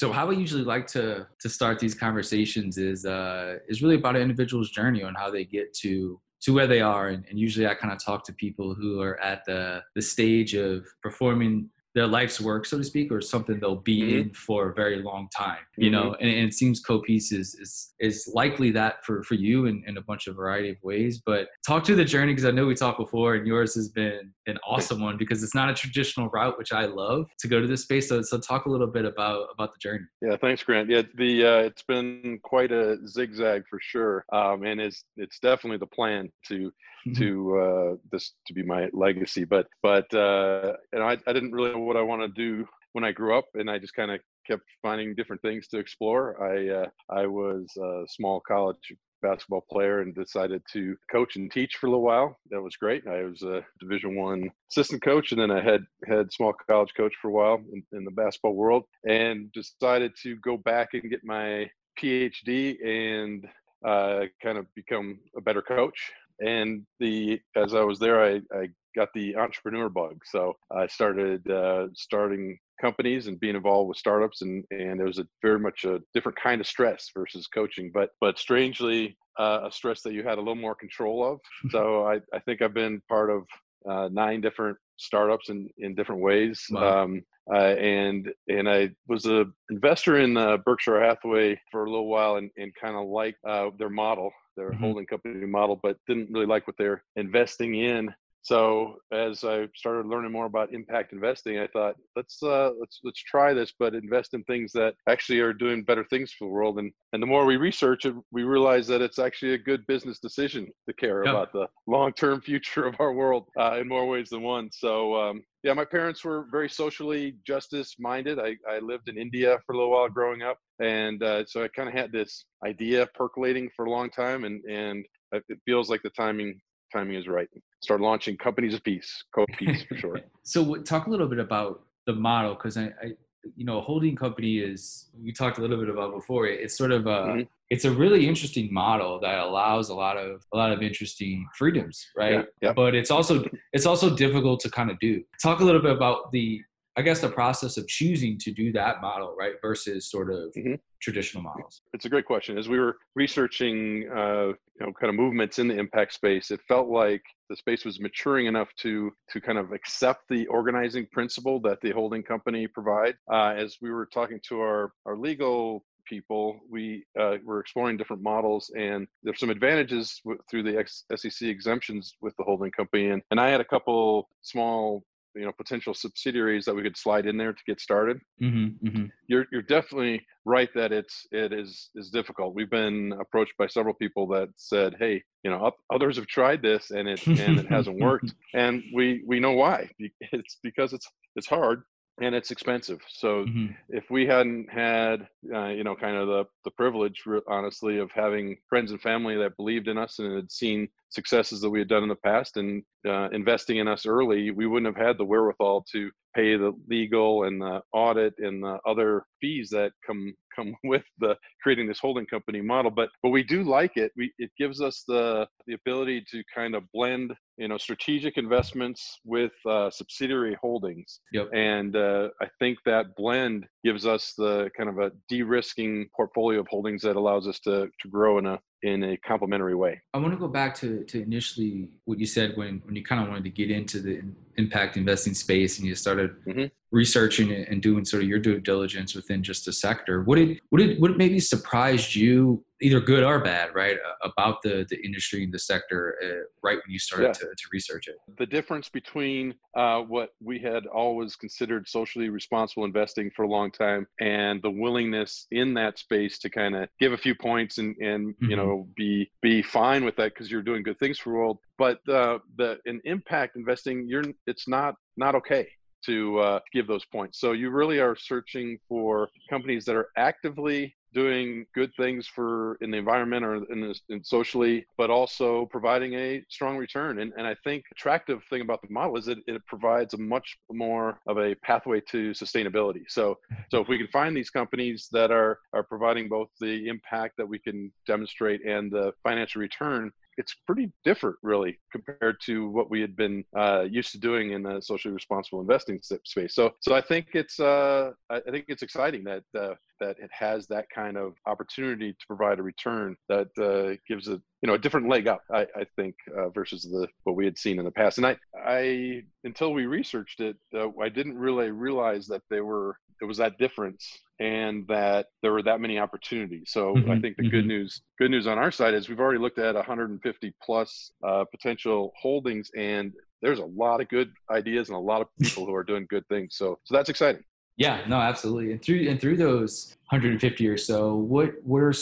So how I usually like to to start these conversations is uh, is really about an individual's journey on how they get to to where they are, and, and usually I kind of talk to people who are at the the stage of performing their life's work, so to speak, or something they'll be mm-hmm. in for a very long time. You mm-hmm. know, and, and, it seems CoPeace is is is likely that for for you in, in a bunch of variety of ways. But talk to the journey because I know we talked before, and yours has been an awesome one because it's not a traditional route, which I love to go to this space. So, so talk a little bit about about the journey. Yeah, thanks, Grant. Yeah, the uh, it's been quite a zigzag for sure, um, and it's it's definitely the plan to mm-hmm. To uh, this to be my legacy. But but uh, and I, I didn't really know what I want to do when I grew up, and I just kind of kept finding different things to explore. I uh, I was a small college basketball player and decided to coach and teach for a little while. That was great. I was a Division One assistant coach, and then I had had small college coach for a while in, in the basketball world, and decided to go back and get my PhD and uh, kind of become a better coach and the as I was there, I, I got the entrepreneur bug. So I started uh, starting companies and being involved with startups, and and it was a very much a different kind of stress versus coaching, but but strangely uh, a stress that you had a little more control of. so I I think I've been part of uh, nine different startups in in different ways. Wow. Um, uh, and and I was a investor in uh, Berkshire Hathaway for a little while, and, and kind of like uh, their model their mm-hmm. holding company model, but didn't really like what they're investing in. So as I started learning more about impact investing, I thought let's uh, let's let's try this, but invest in things that actually are doing better things for the world. And and the more we research it, we realize that it's actually a good business decision to care yep. about the long term future of our world uh, in more ways than one. So um, yeah, my parents were very socially justice minded. I, I lived in India for a little while growing up. And uh, so I kind of had this idea percolating for a long time. And, and it feels like the timing timing is right. Start launching companies of peace, co-peace for sure. so talk a little bit about the model because I, I, you know, a holding company is we talked a little bit about before. It's sort of a mm-hmm. it's a really interesting model that allows a lot of a lot of interesting freedoms, right? Yeah, yeah. But it's also it's also difficult to kind of do. Talk a little bit about the I guess the process of choosing to do that model, right, versus sort of mm-hmm. traditional models? It's a great question. As we were researching, uh, you know, kind of movements in the impact space, it felt like the space was maturing enough to to kind of accept the organizing principle that the holding company provide. Uh, as we were talking to our our legal people, we uh, were exploring different models, and there's some advantages w- through the X- SEC exemptions with the holding company. And, and I had a couple small you know potential subsidiaries that we could slide in there to get started. Mm-hmm, mm-hmm. you're you're definitely right that it's it is is difficult. We've been approached by several people that said hey you know others have tried this and it and it hasn't worked. And we we know why. It's because it's it's hard and it's expensive. So mm-hmm. if we hadn't had, uh, you know, kind of the the privilege, honestly, of having friends and family that believed in us and had seen successes that we had done in the past and uh, investing in us early, we wouldn't have had the wherewithal to pay the legal and the audit and the other fees that come come with the creating this holding company model but but we do like it we it gives us the the ability to kind of blend you know strategic investments with uh, subsidiary holdings yep. and uh, i think that blend gives us the kind of a de-risking portfolio of holdings that allows us to to grow in a in a complementary way. I want to go back to, to initially what you said when, when you kind of wanted to get into the impact investing space and you started mm-hmm. researching it and doing sort of your due diligence within just the sector. What did what did what maybe surprised you, either good or bad, right, about the the industry and the sector uh, right when you started yeah. to, to research it? The difference between uh, what we had always considered socially responsible investing for a long time and the willingness in that space to kind of give a few points and and mm-hmm. you know be be fine with that because you're doing good things for the world but uh, the in impact investing you're it's not not okay to uh, give those points so you really are searching for companies that are actively doing good things for in the environment or in, in socially but also providing a strong return. And, and i think attractive thing about the model is that it provides a much more of a pathway to sustainability. So so if we can find these companies that are are providing both the impact that we can demonstrate and the financial return it's pretty different, really, compared to what we had been uh, used to doing in the socially responsible investing space. So, so I think it's uh, I think it's exciting that uh, that it has that kind of opportunity to provide a return that uh, gives a you know a different leg up. I, I think uh, versus the what we had seen in the past. And I I until we researched it, uh, I didn't really realize that they were there was that difference and that there were that many opportunities. So mm-hmm, I think the mm-hmm. good news good news on our side is we've already looked at 150 plus uh, potential holdings and there's a lot of good ideas and a lot of people who are doing good things. So so that's exciting. Yeah, no, absolutely. And through and through those 150 or so, what what are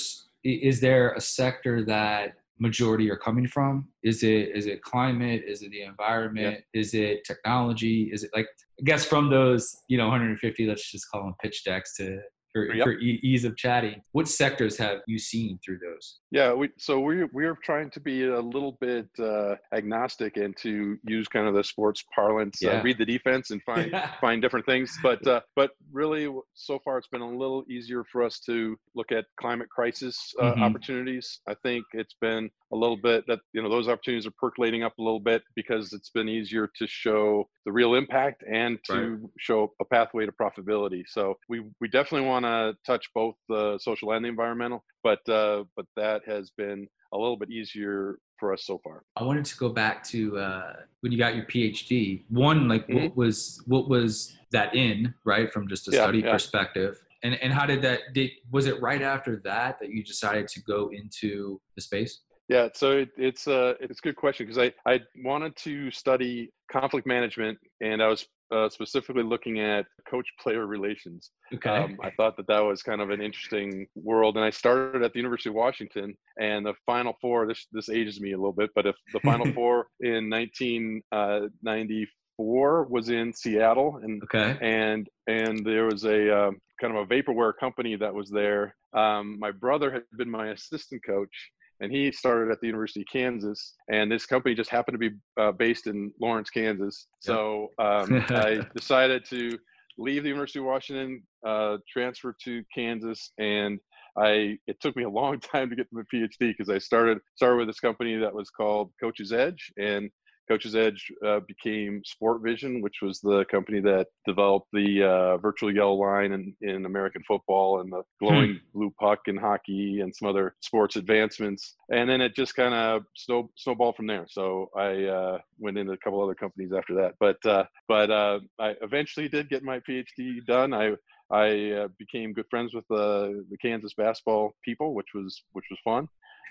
is there a sector that majority are coming from? Is it is it climate? Is it the environment? Yeah. Is it technology? Is it like I guess from those you know 150, let's just call them pitch decks to for, yep. for ease of chatting. What sectors have you seen through those? Yeah, we, so we we're trying to be a little bit uh, agnostic and to use kind of the sports parlance, uh, yeah. uh, read the defense and find find different things. But uh, but really, so far it's been a little easier for us to look at climate crisis uh, mm-hmm. opportunities. I think it's been a little bit that you know those opportunities are percolating up a little bit because it's been easier to show the real impact and to right. show a pathway to profitability. So we we definitely want to touch both the social and the environmental, but uh, but that has been a little bit easier for us so far. I wanted to go back to uh, when you got your PhD. One, like mm-hmm. what was what was that in right from just a yeah, study yeah. perspective, and and how did that did was it right after that that you decided to go into the space? Yeah, so it, it's a uh, it's a good question because I I wanted to study conflict management and I was uh, specifically looking at coach player relations. Okay. Um, I thought that that was kind of an interesting world, and I started at the University of Washington. And the Final Four, this this ages me a little bit, but if the Final Four in 1994 uh, was in Seattle, and okay. and and there was a um, kind of a vaporware company that was there. Um, my brother had been my assistant coach, and he started at the University of Kansas. And this company just happened to be uh, based in Lawrence, Kansas. So um, I decided to leave the University of Washington, uh, transfer to Kansas, and I it took me a long time to get to my PhD because I started started with this company that was called Coach's Edge, and Coach's Edge uh, became Sportvision, which was the company that developed the uh, virtual yellow line in, in American football and the glowing hmm. blue puck in hockey and some other sports advancements. And then it just kind of snow, snowballed from there. So I uh, went into a couple other companies after that. But uh, but uh, I eventually did get my PhD done. I I uh, became good friends with the the Kansas basketball people, which was which was fun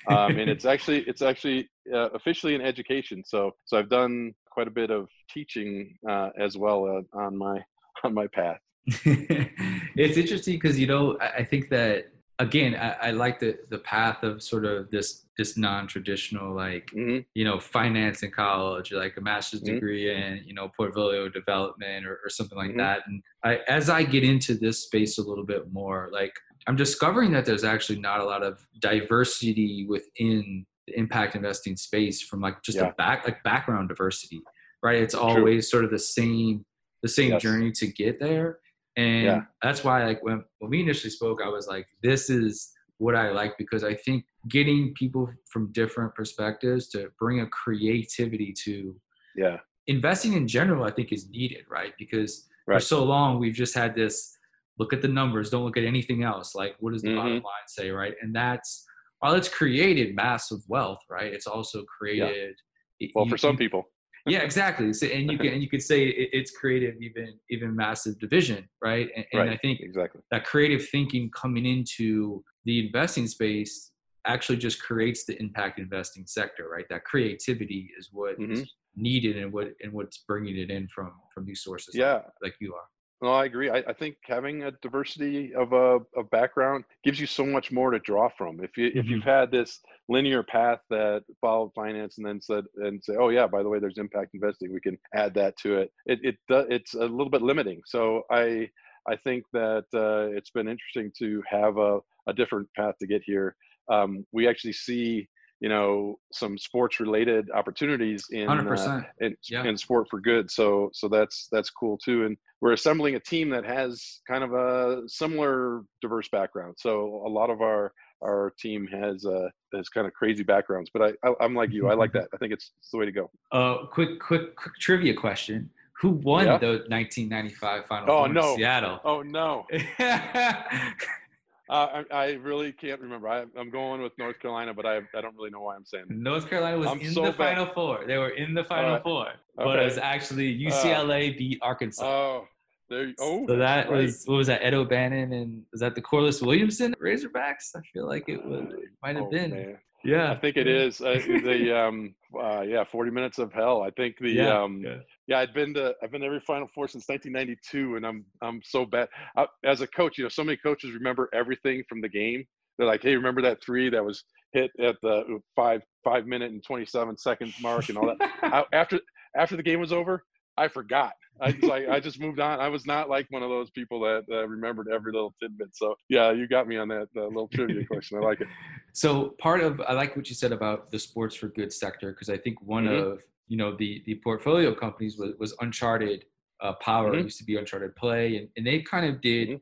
um, and it's actually it's actually uh, officially an education. So so I've done quite a bit of teaching uh, as well uh, on my on my path. it's interesting because you know I, I, think that again I, I, like the the path of sort of this this non-traditional like mm-hmm. you know finance in college or like a master's mm-hmm. degree in you know portfolio development or, or something like mm-hmm. that and I, as i get into this space a little bit more like I'm discovering that there's actually not a lot of diversity within the impact investing space from like just yeah. a back like background diversity, right? It's always True. sort of the same the same yes. journey to get there. And yeah. that's why like when when we initially spoke, I was like, this is what I like because I think getting people from different perspectives to bring a creativity to yeah investing in general, I think is needed, right? Because right. for so long we've just had this look at the numbers don't look at anything else like what does the mm-hmm. bottom line say right and that's while it's created massive wealth right it's also created yeah. well you, for some people yeah exactly so, and you can and you could say it, it's created even even massive division right and, and right. i think exactly that creative thinking coming into the investing space actually just creates the impact investing sector right that creativity is what mm-hmm. is needed and what and what's bringing it in from from these sources yeah like, like you are no, I agree. I, I, think having a diversity of a uh, of background gives you so much more to draw from. If you mm-hmm. if you've mm-hmm. had this linear path that followed finance and then said and say, oh yeah, by the way, there's impact investing, we can add that to it. It it it's a little bit limiting. So I I think that uh, it's been interesting to have a a different path to get here. Um, we actually see you know some sports related opportunities in uh, in, yeah. in sport for good so so that's that's cool too and we're assembling a team that has kind of a similar diverse background so a lot of our our team has uh, has kind of crazy backgrounds. But I, I am like you. I like that. I think it's, it's the way to go. Uh, quick quick quick trivia question. Who won yeah. the 1995 Final oh, no. Seattle? Oh no. Uh, I, I, really can't remember. I, am going with North Carolina, but I, I don't really know why I'm saying that. North Carolina was I'm in so the bad. Final Four. They were in the Final right. Four, but okay. it was actually UCLA uh, beat Arkansas. Oh, there. Oh, so that right. was what was that? Ed O'Bannon and was that the Corliss Williamson Razorbacks? I feel like it was. It might have oh, been. Man. Yeah, I think it is. Uh, the um, uh, yeah, 40 minutes of hell. I think the yeah, um, yeah. yeah, I'd been to I've been to every Final Four since 1992, and I'm I'm so bad. I, as a coach, you know, so many coaches remember everything from the game. They're like, hey, remember that three that was hit at the five five minute and 27 seconds mark and all that. I, after after the game was over, I forgot. I just like I just moved on. I was not like one of those people that, that remembered every little tidbit. So yeah, you got me on that, that little trivia question. I like it. So part of I like what you said about the sports for good sector because I think one mm-hmm. of you know the the portfolio companies was, was Uncharted uh, Power mm-hmm. used to be Uncharted Play and, and they kind of did mm-hmm.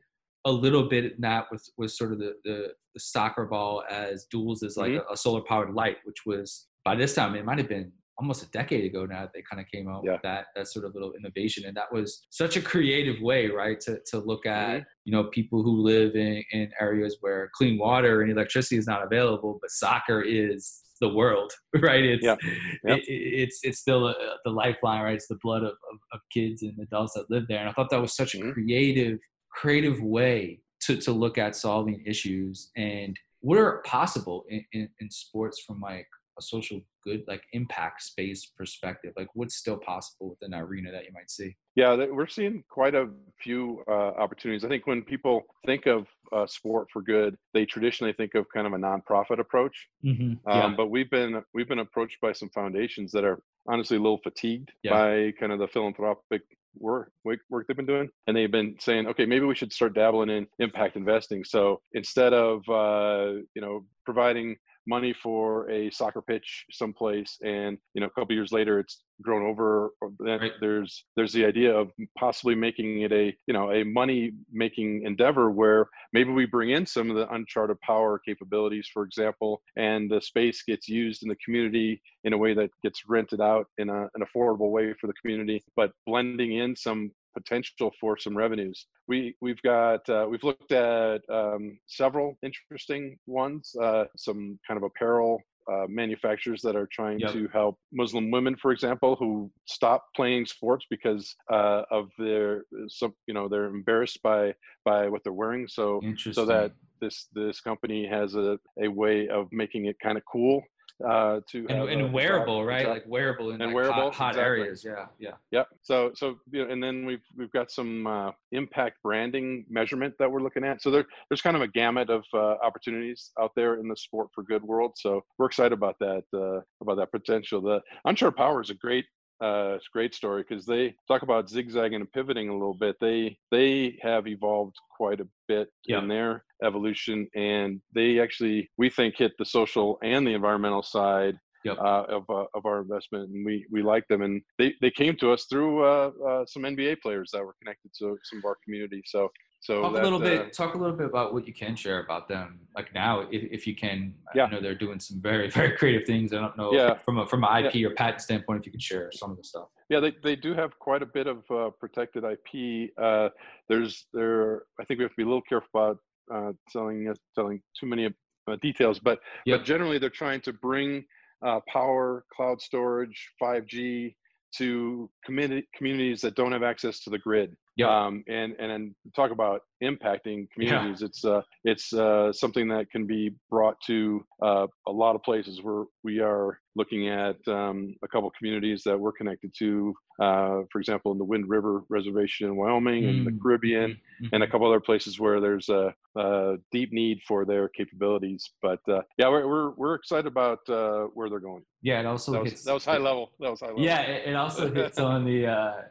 a little bit of that with was sort of the, the, the soccer ball as duels as like mm-hmm. a, a solar powered light, which was by this time it might have been almost a decade ago now they kind of came out yeah. with that that sort of little innovation and that was such a creative way right to, to look at you know people who live in, in areas where clean water and electricity is not available but soccer is the world right it's yeah. Yep. It, it's it's still a, the lifeline right it's the blood of, of, of, kids and adults that live there and i thought that was such a mm-hmm. creative creative way to, to look at solving issues and what are possible in, in, in sports from like a social good like impact space perspective like what's still possible within that arena that you might see yeah we're seeing quite a few uh, opportunities i think when people think of uh, sport for good they traditionally think of kind of a nonprofit approach mm-hmm. yeah. um, but we've been we've been approached by some foundations that are honestly a little fatigued yeah. by kind of the philanthropic work, work they've been doing and they've been saying okay maybe we should start dabbling in impact investing so instead of uh, you know providing money for a soccer pitch someplace and you know a couple years later it's grown over right. there's there's the idea of possibly making it a you know a money making endeavor where maybe we bring in some of the uncharted power capabilities for example and the space gets used in the community in a way that gets rented out in a, an affordable way for the community but blending in some potential for some revenues. We we've got uh, we've looked at um, several interesting ones. Uh, some kind of apparel uh, manufacturers that are trying yep. to help Muslim women, for example, who stop playing sports because uh, of their some you know they're embarrassed by by what they're wearing. So so that this this company has a, a way of making it kind of cool uh, to and, and wearable, right? Like wearable in and like wearable, hot, hot exactly. areas. Yeah, yeah, yeah. So, so you know, and then we've we've got some uh, impact branding measurement that we're looking at. So there, there's kind of a gamut of uh, opportunities out there in the sport for good world. So we're excited about that uh, about that potential. The Uncharted Power is a great uh, it's a great story because they talk about zigzagging and pivoting a little bit. They they have evolved quite a bit yeah. in their evolution, and they actually we think hit the social and the environmental side yep. uh, of uh, of our investment, and we we like them. And they they came to us through uh, uh, some NBA players that were connected to some of our community. So so talk that, a little bit. Uh, talk a little bit about what you can share about them. Like now, if, if you can, yeah. I know they're doing some very very creative things. I don't know yeah. from a from an IP yeah. or patent standpoint if you could share some of the stuff. Yeah, they, they do have quite a bit of uh, protected IP. Uh, there's there. I think we have to be a little careful about uh, telling telling too many uh, details, but yep. but generally they're trying to bring uh, power, cloud storage, 5G to community communities that don't have access to the grid. Yeah. Um, and and then talk about impacting communities. Yeah. It's uh, it's uh, something that can be brought to uh, a lot of places. Where we are looking at um, a couple communities that we're connected to. Uh, for example, in the Wind River Reservation in Wyoming mm. and the Caribbean, mm-hmm. and a couple other places where there's a, a deep need for their capabilities. But uh, yeah, we're, we're we're excited about uh, where they're going. Yeah, it also that hits. That was high level. That was high level. Yeah, it, it also hits on the.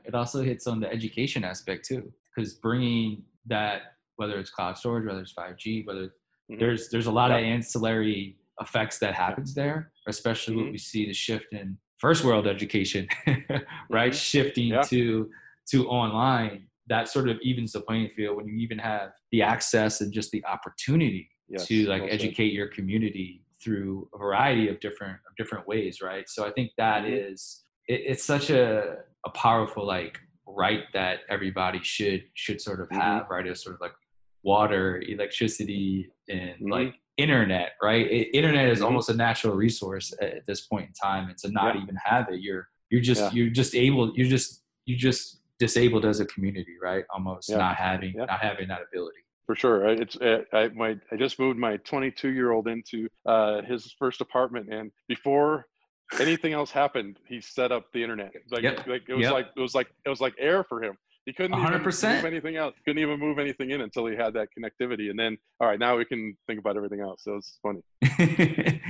it also hits on the education aspect too, because bringing that whether it's cloud storage, whether it's 5G, whether mm-hmm. there's there's a lot yeah. of ancillary effects that happens there, especially mm-hmm. when we see the shift in first world education, right? Mm-hmm. Shifting yeah. to to online, that sort of evens the playing field when you even have the access and just the opportunity yes, to like educate your community through a variety of different of different ways, right? So I think that Mhm. it, it's such a a powerful like right that everybody should should sort of Mhm. have, right? It's sort of like water, electricity, and Mhm. like internet, right? I- internet is Mhm. almost a natural resource at, at this point in time, and to not Yeah. even have it, you're you're just Yeah. you're just able you're just you're just disabled as a community, right? Almost Yeah. not having not having that ability. For sure, it's uh, I my I just moved my 22 year old into uh, his first apartment, and before anything else happened, he set up the internet. Like, Yep. like it was Yep. like it was like it was like air for him. He couldn't 100%. move anything else. Couldn't even move anything in until he had that connectivity. And then, all right, now we can think about everything else. So it's funny.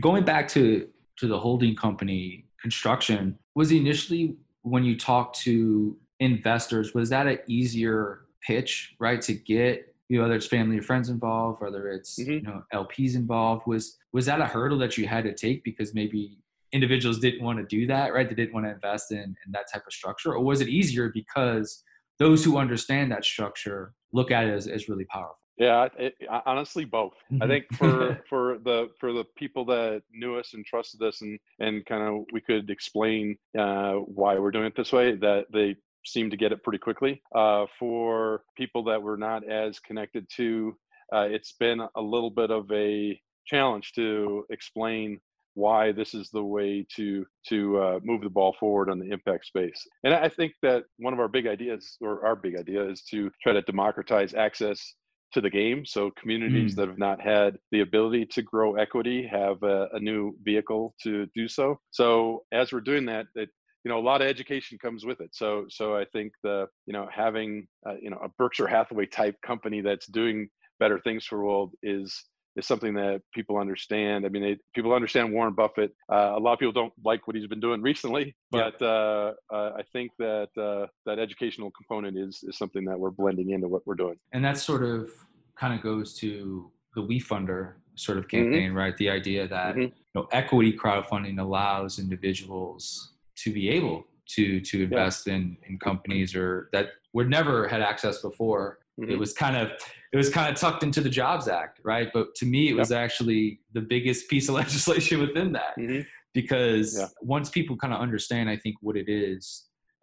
Going back to to the holding company construction, was initially when you talked to investors, was that an easier pitch, right? To get you know, whether it's family or friends involved, whether it's Mhm. you know LPs involved, was was that a hurdle that you had to take because maybe individuals didn't want to do that, right? They didn't want to invest in, in that type of structure, or was it easier because those who understand that structure look at it as, as really powerful? Yeah, it, it- honestly, both. I think for for the for the people that knew us and trusted us, and and kind of we could explain uh, why we're doing it this way, that they seemed to get it pretty quickly. Uh, for people that were not as connected to, uh, it's been a little bit of a challenge to explain why this is the way to to uh, move the ball forward on the impact space. And I think that one of our big ideas, or our big idea, is to try to democratize access to the game so communities Mm. that have not had the ability to grow equity have a, a new vehicle to do so so as we're doing that it you know a lot of education comes with it so so i think the you know having uh, you know a berkshire hathaway type company that's doing better things for the world is is something that people understand. I mean, they, people understand Warren Buffett. Uh, a lot of people don't like what he's been doing recently, Yeah. but uh, uh, I think that uh, that educational component is is something that we're blending into what we're doing. and that sort of kind of goes to the WeFunder sort of Mhm. campaign, right? The idea that Mhm. you know equity crowdfunding allows individuals to be able to to invest in in companies or that would never had access before. It Mhm. was kind of it was kind of tucked into the Jobs Act, right? But to me, it was actually the biggest piece of legislation within that Mhm. because Yeah. once people kind of understand i think what it is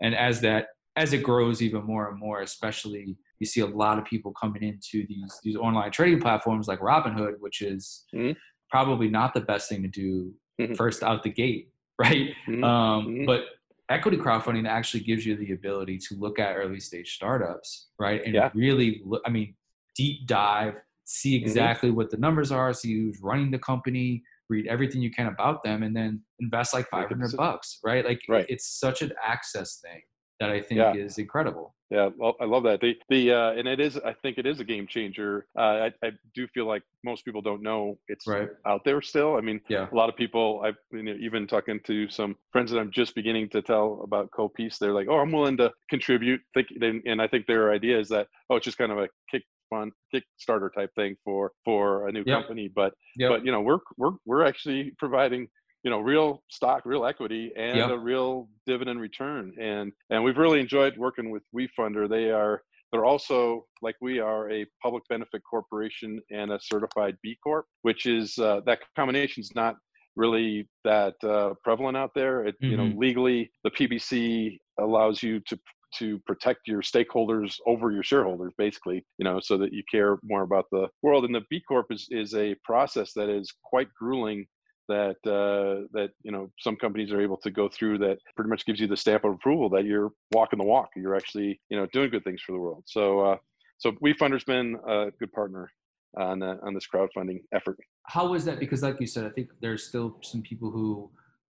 and as that as it grows even more and more especially you see a lot of people coming into these these online trading platforms like robinhood which is Mhm. probably not the best thing to do Mhm. first out the gate right Mhm. um, Mhm. but equity crowdfunding actually gives you the ability to look at early stage startups right and Yeah. really look, i mean deep dive see Mm-hmm. exactly what the numbers are see who's running the company read everything you can about them and then invest like 500 bucks right like Right. it's such an access thing that i think Yeah. is incredible Yeah, well, I love that. The the uh, and it is. I think it is a game changer. Uh, I I do feel like most people don't know it's right out there still. I mean, yeah a lot of people I've you know, even talking to some friends that I'm just beginning to tell about CoPeace. They're like, "Oh, I'm willing to contribute." Think, and, and I think their idea is that oh, it's just kind of a kick fun Kickstarter type thing for for a new Yep. company. But Yep. but you know, we're we're we're actually providing you know real stock, real equity, and Yep. a real dividend return. And and we've really enjoyed working with WeFunder. They are they're also like we are a public benefit corporation and a certified B Corp, which is uh, that combination is not really that uh, prevalent out there. It, You know, legally, the PBC allows you to to protect your stakeholders over your shareholders, basically. You know, so that you care more about the world. And the B Corp is is a process that is quite grueling. That uh, that you know some companies are able to go through that pretty much gives you the stamp of approval that you're walking the walk. You're actually you know doing good things for the world. So uh, so WeFunder's been a good partner on uh, on this crowdfunding effort. how was that because like you said i think there's still some people who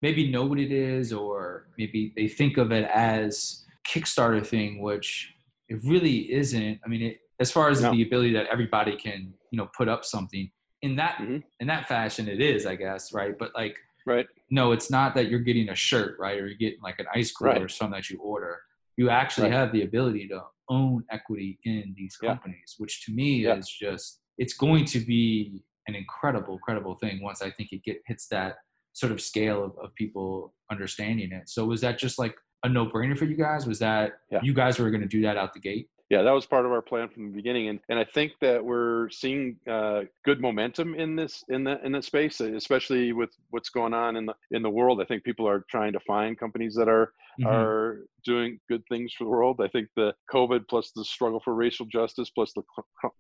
maybe know what it is or maybe they think of it as kickstarter thing which it really isn't i mean it, as far as No. the ability that everybody can you know put up something in that Mhm. in that fashion it is i guess right but like Right. no it's not that you're getting a shirt right or you're getting like an ice cream Right. or something that you order you actually Right. have the ability to own equity in these Yeah. companies which to me Yeah. is just it's going to be an incredible incredible thing once i think it get hits that sort of scale of, of people understanding it so was that just like a no-brainer for you guys was that Yeah. you guys were going to do that out the gate yeah, that was part of our plan from the beginning, and and I think that we're seeing uh, good momentum in this in the in the space, especially with what's going on in the in the world. I think people are trying to find companies that are mm-hmm. are doing good things for the world. I think the COVID plus the struggle for racial justice plus the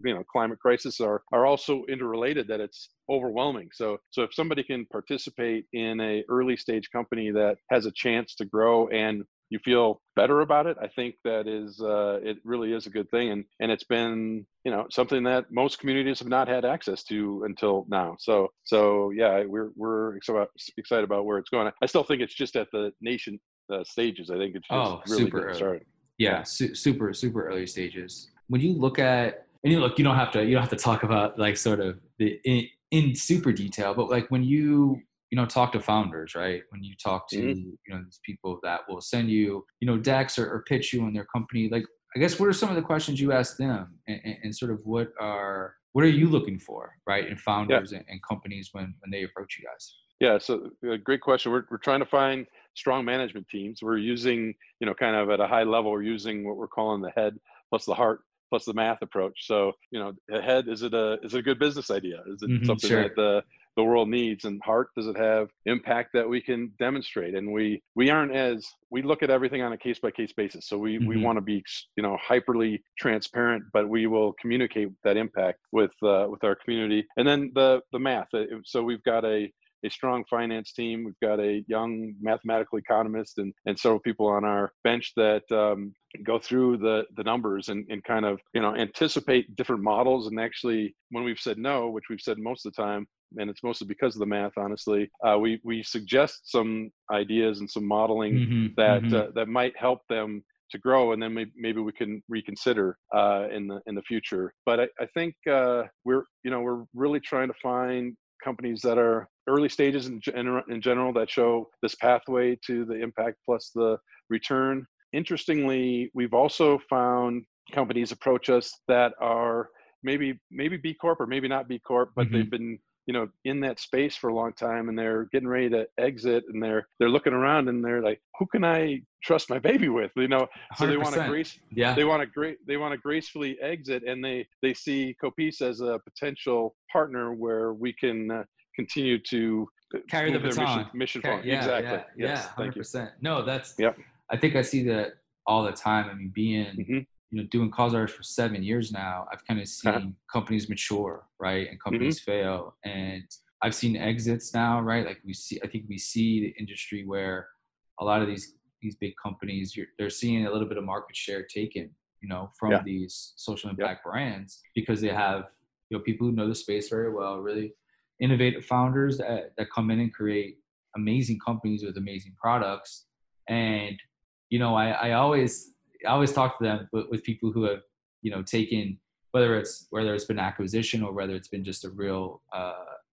you know climate crisis are are also interrelated. That it's overwhelming. So so if somebody can participate in a early stage company that has a chance to grow and you feel better about it i think that is uh, it really is a good thing and and it's been you know something that most communities have not had access to until now. So so yeah we're we're excited about where it's going. I still think it's just at the nation uh, stages. I think it's just oh, really super early. yeah su- super super early stages. When you look at and you look you don't have to you don't have to talk about like sort of the in, in super detail but like when you you know talk to founders right when you talk to mm-hmm. you know these people that will send you you know decks or, or, pitch you on their company like i guess what are some of the questions you ask them and, and, and sort of what are what are you looking for right in founders yeah. and, and, companies when when they approach you guys yeah so uh, great question we're, we're trying to find strong management teams we're using you know kind of at a high level we're using what we're calling the head plus the heart plus the math approach. So, you know, the head is it a is it a good business idea? Is it mm-hmm, something sure. that the the world needs and heart does it have impact that we can demonstrate? And we we aren't as we look at everything on a case by case basis. So we mm-hmm. we want to be you know hyperly transparent but we will communicate that impact with uh, with our community. And then the the math uh, so we've got a a strong finance team. We've got a young mathematical economist and, and several people on our bench that um, go through the, the numbers and, and kind of, you know, anticipate different models. And actually, when we've said no, which we've said most of the time, and it's mostly because of the math, honestly. Uh, we we suggest some ideas and some modeling mm-hmm, that mm-hmm. Uh, that might help them to grow, and then maybe, maybe we can reconsider uh, in the in the future. But I, I think uh, we're you know we're really trying to find companies that are early stages in, in, in general that show this pathway to the impact plus the return. Interestingly, we've also found companies approach us that are maybe maybe B Corp or maybe not B Corp, but mm-hmm. they've been you know in that space for a long time and they're getting ready to exit and they're they're looking around and they're like who can i trust my baby with? You know so they want to grace yeah. they want to great they want to gracefully exit and they they see CoPeace as a potential partner where we can uh, continue to carry the baton. mission, mission Carry, yeah, exactly. yeah, yes, yeah 100% no that's yeah i think i see that all the time. I mean being mm-hmm you know doing cause for seven years now i've kind of uh-huh. seen companies mature right and companies mm-hmm. fail and i've seen exits now right like we see i think we see the industry where a lot of these these big companies they're seeing a little bit of market share taken you know from yeah. these social impact yeah. brands because they have you know people who know the space very well really innovative founders that, that come in and create amazing companies with amazing products and you know i, I always I always talk to them with, with people who have, you know, taken whether it's whether it's been acquisition or whether it's been just a real, uh,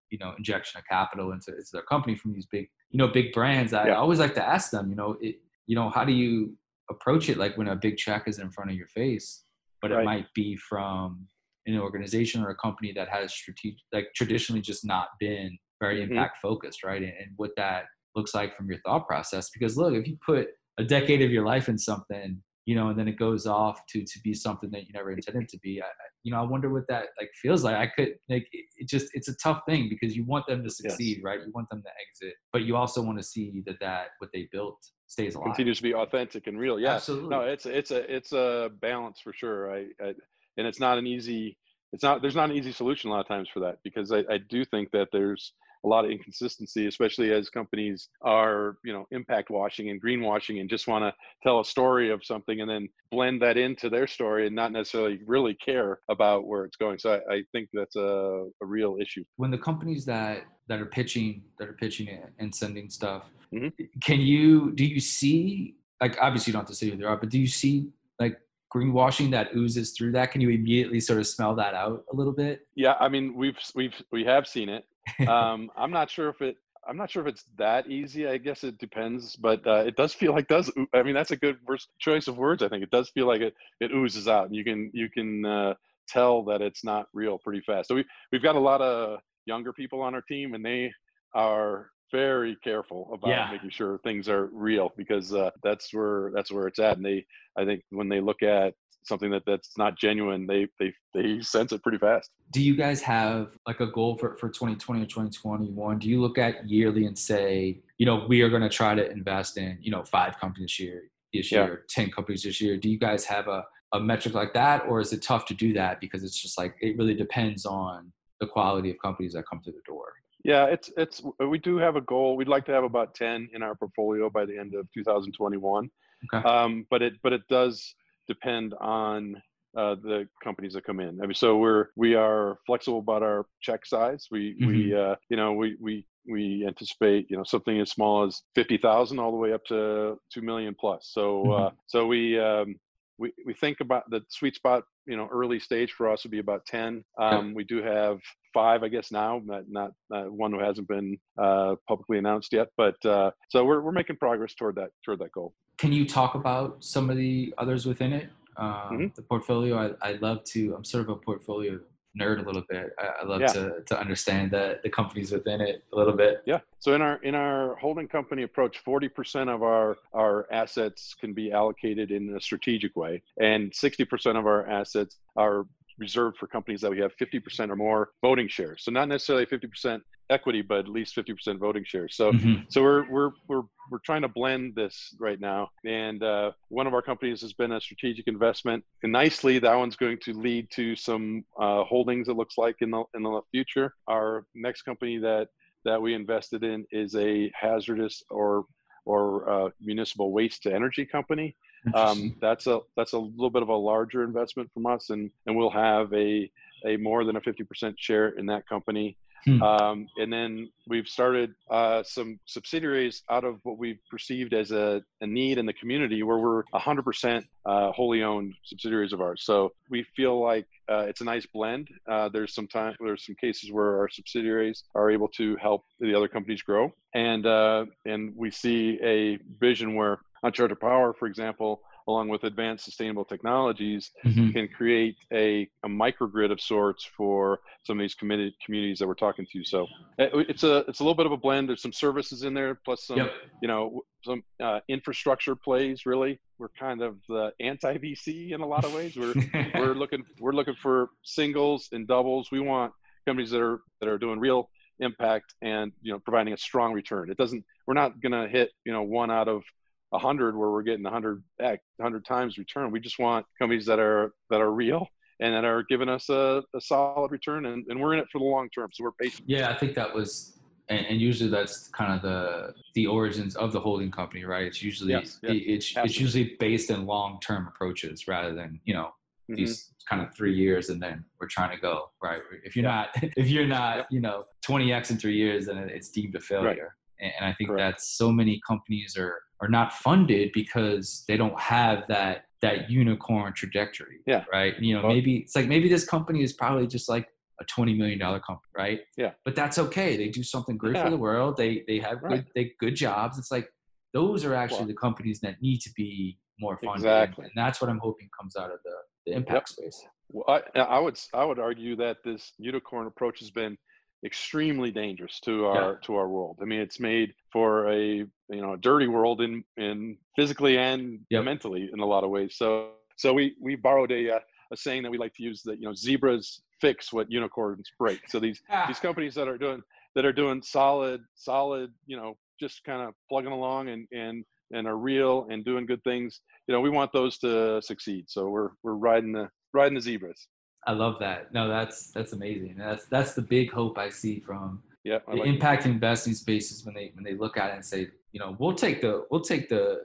you know, injection of capital into, into their company from these big, you know, big brands. I yeah. always like to ask them, you know, it, you know, how do you approach it? Like when a big check is in front of your face, but right. it might be from an organization or a company that has strategic, like traditionally just not been very mm-hmm. impact focused, right? And, and what that looks like from your thought process. Because look, if you put a decade of your life in something you know, and then it goes off to to be something that you never intended to be. I, you know, I wonder what that like feels like. I could like it, it just it's a tough thing because you want them to succeed, yes. right? You want them to exit, but you also want to see that that what they built stays alive, continues to be authentic and real. Yeah, absolutely. No, it's it's a it's a balance for sure. I, I and it's not an easy. It's not there's not an easy solution a lot of times for that because I, I do think that there's a lot of inconsistency, especially as companies are, you know, impact washing and greenwashing and just want to tell a story of something and then blend that into their story and not necessarily really care about where it's going. So I, I think that's a, a, real issue. When the companies that that are pitching that are pitching it and sending stuff, mm-hmm. can you do you see like obviously you don't have to say who they are, but do you see like greenwashing that oozes through that? Can you immediately sort of smell that out a little bit? Yeah, I mean we've we've we have seen it um, I'm not sure if it. I'm not sure if it's that easy. I guess it depends, but uh, it does feel like does. I mean, that's a good choice of words. I think it does feel like it. It oozes out, and you can you can uh, tell that it's not real pretty fast. So we we've got a lot of younger people on our team, and they are very careful about yeah. making sure things are real because uh, that's where that's where it's at. And they, I think, when they look at something that that's not genuine, they they they sense it pretty fast. Do you guys have like a goal for for 2020 or 2021? Do you look at yearly and say, you know, we are going to try to invest in you know five companies this year, this year, yeah. ten companies this year? Do you guys have a a metric like that, or is it tough to do that because it's just like it really depends on the quality of companies that come through the door? Yeah, it's it's we do have a goal. We'd like to have about ten in our portfolio by the end of 2021. Okay. Um, but it but it does depend on uh, the companies that come in. I mean, so we're we are flexible about our check size. We mm-hmm. we uh, you know we we we anticipate you know something as small as fifty thousand all the way up to two million plus. So mm-hmm. uh, so we um, we, we think about the sweet spot, you know, early stage for us would be about 10. Um, we do have five, I guess now, not, not, not one who hasn't been uh, publicly announced yet, but uh, so we're, we're making progress toward that, toward that goal. Can you talk about some of the others within it? Um, mm-hmm. The portfolio, I, I love to, I'm sort of a portfolio nerd a little bit. I, I love yeah. to to understand the the companies within it a little bit. Yeah. So in our in our holding company approach, forty percent of our our assets can be allocated in a strategic way, and sixty percent of our assets are reserved for companies that we have 50% or more voting shares. So not necessarily 50% equity, but at least 50% voting shares. So mm-hmm. so we're we're we're we're trying to blend this right now. And uh, one of our companies has been a strategic investment. And nicely, that one's going to lead to some uh, holdings. It looks like in the in the future. Our next company that that we invested in is a hazardous or or uh, municipal waste to energy company. Um, that's a that's a little bit of a larger investment from us, and and we'll have a a more than a 50% share in that company. Hmm. Um, and then we've started uh, some subsidiaries out of what we've perceived as a, a need in the community where we're 100% uh, wholly owned subsidiaries of ours. So we feel like uh, it's a nice blend. Uh, there's some time, there's some cases where our subsidiaries are able to help the other companies grow. And, uh, and we see a vision where Uncharted Power, for example, along with advanced sustainable technologies, mm-hmm. can create a, a microgrid of sorts for some of these committed communities that we're talking to. So eh, it's a it's a little bit of a blend. There's some services in there, plus some yep. you know some uh, infrastructure plays. Really, we're kind of the anti VC in a lot of ways. We're we're looking we're looking for singles and doubles. We want companies that are that are doing real impact and you know providing a strong return. It doesn't. We're not going to hit you know one out of 100 where we're getting 100 100 times return. We just want companies that are that are real and that are giving us a, a solid return, and, and we're in it for the long term. So we're patient. Yeah, I think that was, and, and usually that's kind of the the origins of the holding company, right? It's usually yes, yes, it's it's usually based in long term approaches rather than you know mm-hmm. these kind of three years and then we're trying to go right if you're yeah. not if you're not yeah. you know 20x in three years then it's deemed a failure. And, i think Correct. that so many companies are are not funded because they don't have that that unicorn trajectory. Yeah. Right. You know, well, maybe it's like maybe this company is probably just like a twenty million dollar company, right? Yeah. But that's okay. They do something great yeah. for the world. They they have right. good they good jobs. It's like those are actually well, the companies that need to be more funded. Exactly. And that's what I'm hoping comes out of the, the impact yep. space. Well, I, I would I would argue that this unicorn approach has been extremely dangerous to our yeah. to our world. I mean, it's made for a you know a dirty world in in physically and yep. mentally in a lot of ways. So so we we borrowed a uh, a saying that we like to use that you know zebras fix what unicorns break. So these ah. these companies that are doing that are doing solid solid you know just kind of plugging along and and and are real and doing good things. You know, we want those to succeed. So we're we're riding the riding the zebras. I love that. No, that's that's amazing. That's that's the big hope I see from yeah, the like impact investing spaces when they when they look at it and say, you know, we'll take the we'll take the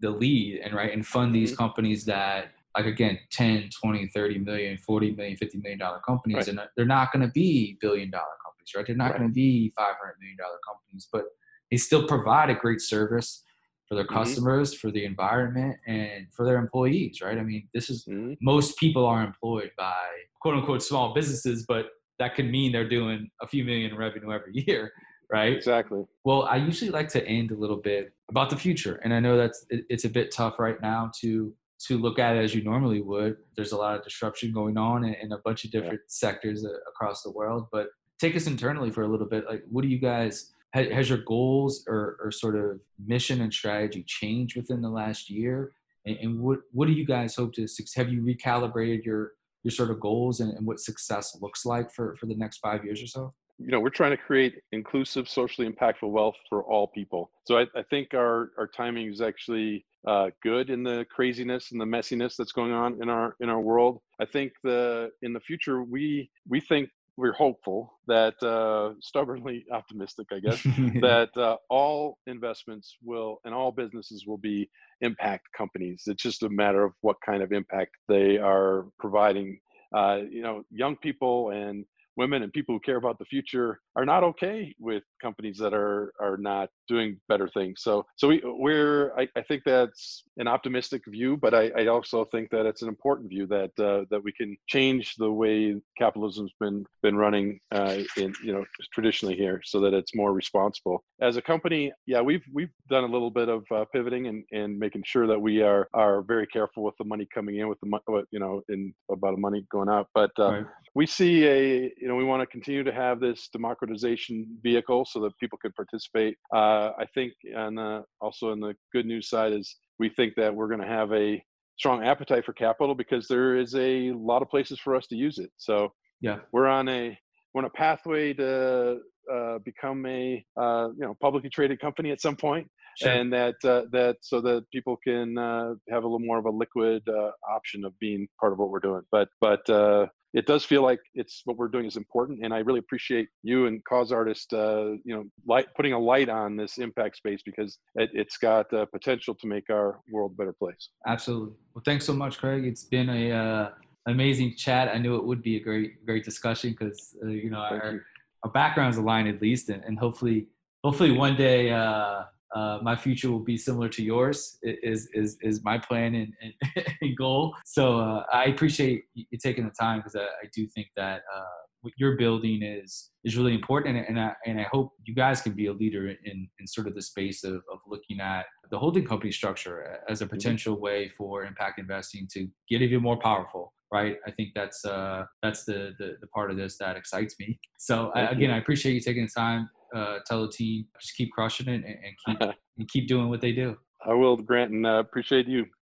the lead and right and fund these mm-hmm. companies that like again 10 20 30 million 40 million 50 million dollar companies right. and they're not going to be billion dollar companies right they're not right. going to be 500 million dollar companies but they still provide a great service for their mm-hmm. customers, mm-hmm. for the environment, and for their employees, right? I mean, this is mm-hmm. most people are employed by quote unquote small businesses, but that could mean they're doing a few million revenue every year, right? Exactly. Well, I usually like to end a little bit about the future, and I know that's it's a bit tough right now to to look at it as you normally would. There's a lot of disruption going on in, in a bunch of different yeah. sectors uh, across the world, but take us internally for a little bit. Like, what do you guys? Has your goals or, or sort of mission and strategy changed within the last year? and, and what what do you guys hope to have you recalibrated your your sort of goals and, and what success looks like for for the next five years or so? You know we're trying to create inclusive socially impactful wealth for all people. So i, I think our our timing is actually uh, good in the craziness and the messiness that's going on in our in our world. I think the in the future we we think we're hopeful that uh, stubbornly optimistic i guess that uh, all investments will and all businesses will be impact companies. It's just a matter of what kind of impact they are providing. Uh, you know young people and women and people who care about the future are not okay with companies that are are not doing better things. So so we we're I, I think that's an optimistic view, but I, I also think that it's an important view that uh, that we can change the way capitalism's been been running uh, in you know traditionally here, so that it's more responsible. As a company, yeah, we've we've done a little bit of uh, pivoting and, and making sure that we are are very careful with the money coming in, with the you know in about the money going out, but. Uh, right we see a you know we want to continue to have this democratization vehicle so that people can participate uh, i think and also on the good news side is we think that we're going to have a strong appetite for capital because there is a lot of places for us to use it. So yeah. we're on a we're on a pathway to uh, become a uh, you know publicly traded company at some point Sure. and that uh, that so that people can uh, have a little more of a liquid uh, option of being part of what we're doing. But but uh, it does feel like it's what we're doing is important and i really appreciate you and Causeartist uh, you know light putting a light on this impact space because it, has got uh, potential to make our world a better place absolutely well thanks so much craig it's been a uh, amazing chat i knew it would be a great great discussion because uh, you know our, you. our backgrounds align at least and, and hopefully hopefully one day uh, uh, my future will be similar to yours is is is my plan and, and, and goal. So uh, i appreciate you taking the time because I, I, do think that uh, what you're building is is really important and, and, I, and I hope you guys can be a leader in, in sort of the space of, of looking at the holding company structure as a mm-hmm. potential way for impact investing to get even more powerful right? I think that's uh that's the the, the part of this that excites me. So I, again i appreciate you taking the time uh, tell the team just keep crushing it and, and keep and keep doing what they do. I will, Grant, and uh, appreciate you.